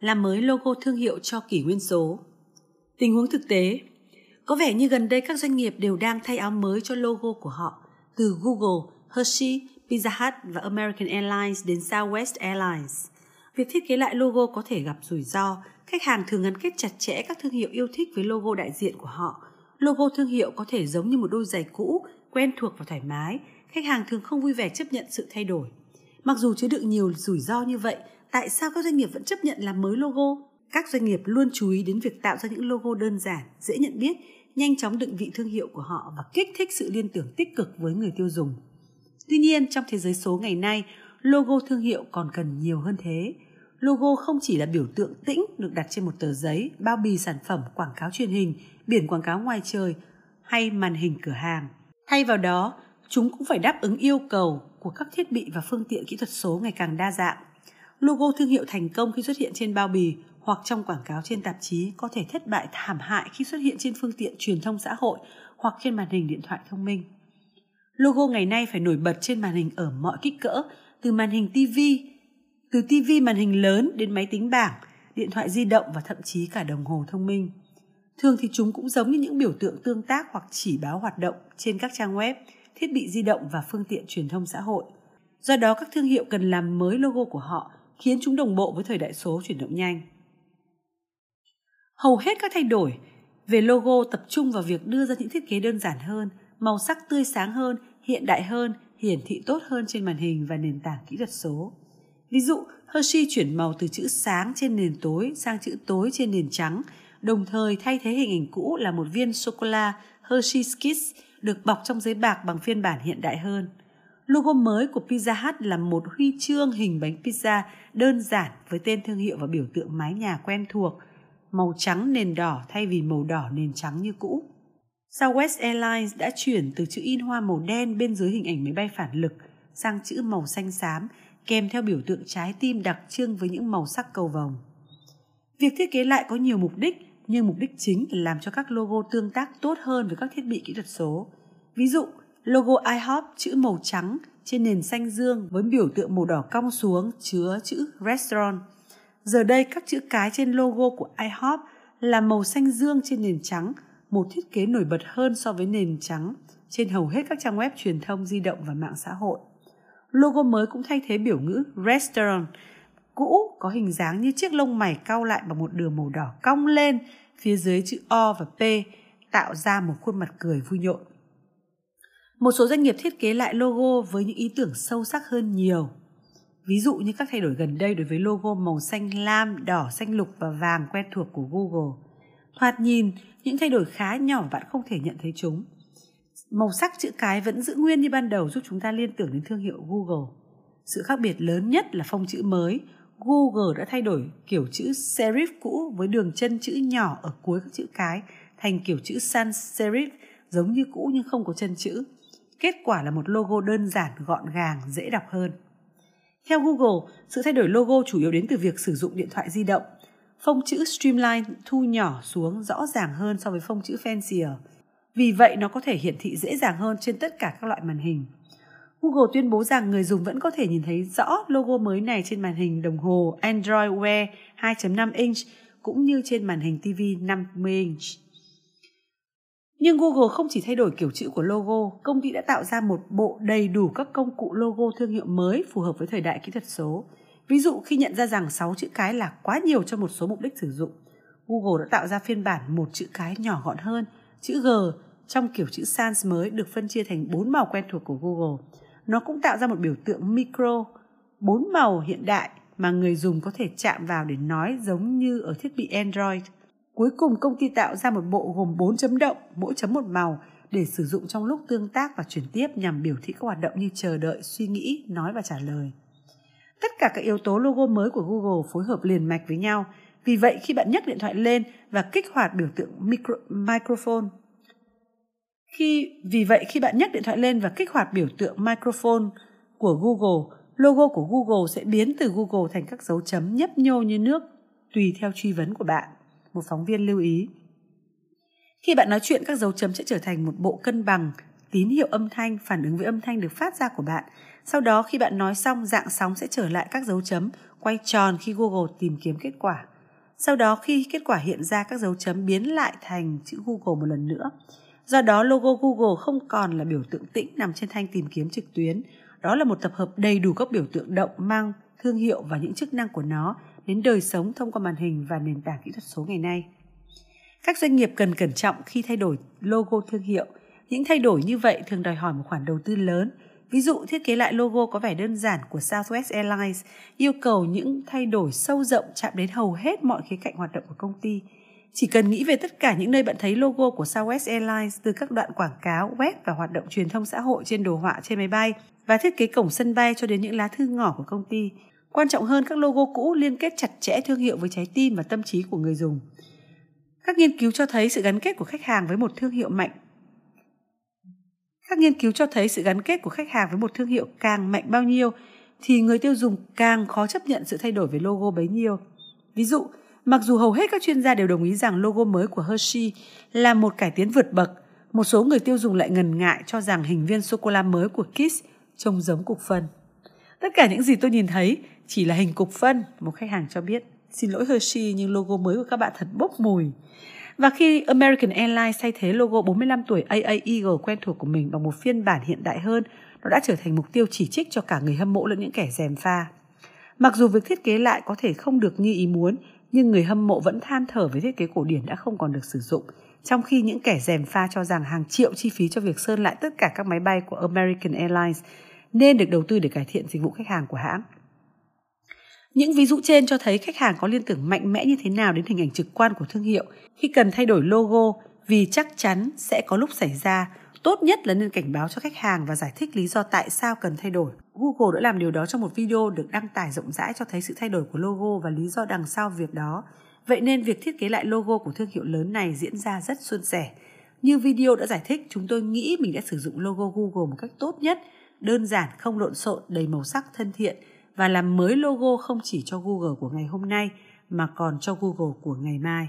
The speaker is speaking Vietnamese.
làm mới logo thương hiệu cho kỷ nguyên số. Tình huống thực tế Có vẻ như gần đây các doanh nghiệp đều đang thay áo mới cho logo của họ, từ Google, Hershey, Pizza Hut và American Airlines đến Southwest Airlines. Việc thiết kế lại logo có thể gặp rủi ro, khách hàng thường gắn kết chặt chẽ các thương hiệu yêu thích với logo đại diện của họ. Logo thương hiệu có thể giống như một đôi giày cũ, quen thuộc và thoải mái, khách hàng thường không vui vẻ chấp nhận sự thay đổi. Mặc dù chứa đựng nhiều rủi ro như vậy, tại sao các doanh nghiệp vẫn chấp nhận làm mới logo? Các doanh nghiệp luôn chú ý đến việc tạo ra những logo đơn giản, dễ nhận biết, nhanh chóng định vị thương hiệu của họ và kích thích sự liên tưởng tích cực với người tiêu dùng. Tuy nhiên, trong thế giới số ngày nay, logo thương hiệu còn cần nhiều hơn thế. Logo không chỉ là biểu tượng tĩnh được đặt trên một tờ giấy, bao bì sản phẩm, quảng cáo truyền hình, biển quảng cáo ngoài trời hay màn hình cửa hàng. Thay vào đó, chúng cũng phải đáp ứng yêu cầu của các thiết bị và phương tiện kỹ thuật số ngày càng đa dạng. Logo thương hiệu thành công khi xuất hiện trên bao bì hoặc trong quảng cáo trên tạp chí có thể thất bại thảm hại khi xuất hiện trên phương tiện truyền thông xã hội hoặc trên màn hình điện thoại thông minh. Logo ngày nay phải nổi bật trên màn hình ở mọi kích cỡ, từ màn hình TV, từ TV màn hình lớn đến máy tính bảng, điện thoại di động và thậm chí cả đồng hồ thông minh. Thường thì chúng cũng giống như những biểu tượng tương tác hoặc chỉ báo hoạt động trên các trang web, thiết bị di động và phương tiện truyền thông xã hội. Do đó các thương hiệu cần làm mới logo của họ, khiến chúng đồng bộ với thời đại số chuyển động nhanh. Hầu hết các thay đổi về logo tập trung vào việc đưa ra những thiết kế đơn giản hơn, màu sắc tươi sáng hơn, hiện đại hơn, hiển thị tốt hơn trên màn hình và nền tảng kỹ thuật số. Ví dụ, Hershey chuyển màu từ chữ sáng trên nền tối sang chữ tối trên nền trắng, đồng thời thay thế hình ảnh cũ là một viên sô-cô-la Hershey's Kiss được bọc trong giấy bạc bằng phiên bản hiện đại hơn. Logo mới của Pizza Hut là một huy chương hình bánh pizza đơn giản với tên thương hiệu và biểu tượng mái nhà quen thuộc, màu trắng nền đỏ thay vì màu đỏ nền trắng như cũ. Southwest Airlines đã chuyển từ chữ in hoa màu đen bên dưới hình ảnh máy bay phản lực sang chữ màu xanh xám kèm theo biểu tượng trái tim đặc trưng với những màu sắc cầu vồng. Việc thiết kế lại có nhiều mục đích, nhưng mục đích chính là làm cho các logo tương tác tốt hơn với các thiết bị kỹ thuật số. Ví dụ, logo IHOP chữ màu trắng trên nền xanh dương với biểu tượng màu đỏ cong xuống chứa chữ restaurant. Giờ đây các chữ cái trên logo của IHOP là màu xanh dương trên nền trắng, một thiết kế nổi bật hơn so với nền trắng trên hầu hết các trang web truyền thông di động và mạng xã hội. Logo mới cũng thay thế biểu ngữ restaurant cũ có hình dáng như chiếc lông mày cau lại bằng một đường màu đỏ cong lên phía dưới chữ O và P tạo ra một khuôn mặt cười vui nhộn. Một số doanh nghiệp thiết kế lại logo với những ý tưởng sâu sắc hơn nhiều. Ví dụ như các thay đổi gần đây đối với logo màu xanh lam, đỏ, xanh lục và vàng quen thuộc của Google. Thoạt nhìn, những thay đổi khá nhỏ bạn không thể nhận thấy chúng. Màu sắc chữ cái vẫn giữ nguyên như ban đầu giúp chúng ta liên tưởng đến thương hiệu Google. Sự khác biệt lớn nhất là phông chữ mới. Google đã thay đổi kiểu chữ serif cũ với đường chân chữ nhỏ ở cuối các chữ cái thành kiểu chữ sans serif giống như cũ nhưng không có chân chữ. Kết quả là một logo đơn giản, gọn gàng, dễ đọc hơn. Theo Google, sự thay đổi logo chủ yếu đến từ việc sử dụng điện thoại di động. Phông chữ Streamline thu nhỏ xuống rõ ràng hơn so với phông chữ Fancier. Vì vậy nó có thể hiển thị dễ dàng hơn trên tất cả các loại màn hình. Google tuyên bố rằng người dùng vẫn có thể nhìn thấy rõ logo mới này trên màn hình đồng hồ Android Wear 2.5 inch cũng như trên màn hình TV 50 inch. Nhưng Google không chỉ thay đổi kiểu chữ của logo, công ty đã tạo ra một bộ đầy đủ các công cụ logo thương hiệu mới phù hợp với thời đại kỹ thuật số. Ví dụ khi nhận ra rằng 6 chữ cái là quá nhiều cho một số mục đích sử dụng, Google đã tạo ra phiên bản một chữ cái nhỏ gọn hơn, chữ G trong kiểu chữ sans mới được phân chia thành bốn màu quen thuộc của Google. Nó cũng tạo ra một biểu tượng micro, bốn màu hiện đại mà người dùng có thể chạm vào để nói giống như ở thiết bị Android. Cuối cùng công ty tạo ra một bộ gồm 4 chấm động, mỗi chấm một màu để sử dụng trong lúc tương tác và chuyển tiếp nhằm biểu thị các hoạt động như chờ đợi, suy nghĩ, nói và trả lời. Tất cả các yếu tố logo mới của Google phối hợp liền mạch với nhau. Vì vậy khi bạn nhấc điện thoại lên và kích hoạt biểu tượng micro, microphone khi vì vậy khi bạn nhấc điện thoại lên và kích hoạt biểu tượng microphone của Google, logo của Google sẽ biến từ Google thành các dấu chấm nhấp nhô như nước tùy theo truy vấn của bạn một phóng viên lưu ý. Khi bạn nói chuyện, các dấu chấm sẽ trở thành một bộ cân bằng tín hiệu âm thanh phản ứng với âm thanh được phát ra của bạn. Sau đó khi bạn nói xong, dạng sóng sẽ trở lại các dấu chấm quay tròn khi Google tìm kiếm kết quả. Sau đó khi kết quả hiện ra các dấu chấm biến lại thành chữ Google một lần nữa. Do đó, logo Google không còn là biểu tượng tĩnh nằm trên thanh tìm kiếm trực tuyến. Đó là một tập hợp đầy đủ các biểu tượng động, mang thương hiệu và những chức năng của nó đến đời sống thông qua màn hình và nền tảng kỹ thuật số ngày nay. Các doanh nghiệp cần cẩn trọng khi thay đổi logo thương hiệu. Những thay đổi như vậy thường đòi hỏi một khoản đầu tư lớn. Ví dụ, thiết kế lại logo có vẻ đơn giản của Southwest Airlines, yêu cầu những thay đổi sâu rộng chạm đến hầu hết mọi khía cạnh hoạt động của công ty. Chỉ cần nghĩ về tất cả những nơi bạn thấy logo của Southwest Airlines từ các đoạn quảng cáo, web và hoạt động truyền thông xã hội trên đồ họa trên máy bay và thiết kế cổng sân bay cho đến những lá thư ngỏ của công ty. Quan trọng hơn, các logo cũ liên kết chặt chẽ thương hiệu với trái tim và tâm trí của người dùng. Các nghiên cứu cho thấy sự gắn kết của khách hàng với một thương hiệu mạnh. Các nghiên cứu cho thấy sự gắn kết của khách hàng với một thương hiệu càng mạnh bao nhiêu thì người tiêu dùng càng khó chấp nhận sự thay đổi về logo bấy nhiêu. Ví dụ, mặc dù hầu hết các chuyên gia đều đồng ý rằng logo mới của Hershey là một cải tiến vượt bậc, một số người tiêu dùng lại ngần ngại cho rằng hình viên sô cô la mới của Kiss trông giống cục phân. Tất cả những gì tôi nhìn thấy chỉ là hình cục phân, một khách hàng cho biết. Xin lỗi Hershey nhưng logo mới của các bạn thật bốc mùi. Và khi American Airlines thay thế logo 45 tuổi AA Eagle quen thuộc của mình bằng một phiên bản hiện đại hơn, nó đã trở thành mục tiêu chỉ trích cho cả người hâm mộ lẫn những kẻ dèm pha. Mặc dù việc thiết kế lại có thể không được như ý muốn, nhưng người hâm mộ vẫn than thở với thiết kế cổ điển đã không còn được sử dụng, trong khi những kẻ dèm pha cho rằng hàng triệu chi phí cho việc sơn lại tất cả các máy bay của American Airlines nên được đầu tư để cải thiện dịch vụ khách hàng của hãng. Những ví dụ trên cho thấy khách hàng có liên tưởng mạnh mẽ như thế nào đến hình ảnh trực quan của thương hiệu khi cần thay đổi logo vì chắc chắn sẽ có lúc xảy ra. Tốt nhất là nên cảnh báo cho khách hàng và giải thích lý do tại sao cần thay đổi. Google đã làm điều đó trong một video được đăng tải rộng rãi cho thấy sự thay đổi của logo và lý do đằng sau việc đó. Vậy nên việc thiết kế lại logo của thương hiệu lớn này diễn ra rất suôn sẻ. Như video đã giải thích, chúng tôi nghĩ mình đã sử dụng logo Google một cách tốt nhất, đơn giản, không lộn xộn, đầy màu sắc thân thiện và làm mới logo không chỉ cho Google của ngày hôm nay mà còn cho Google của ngày mai.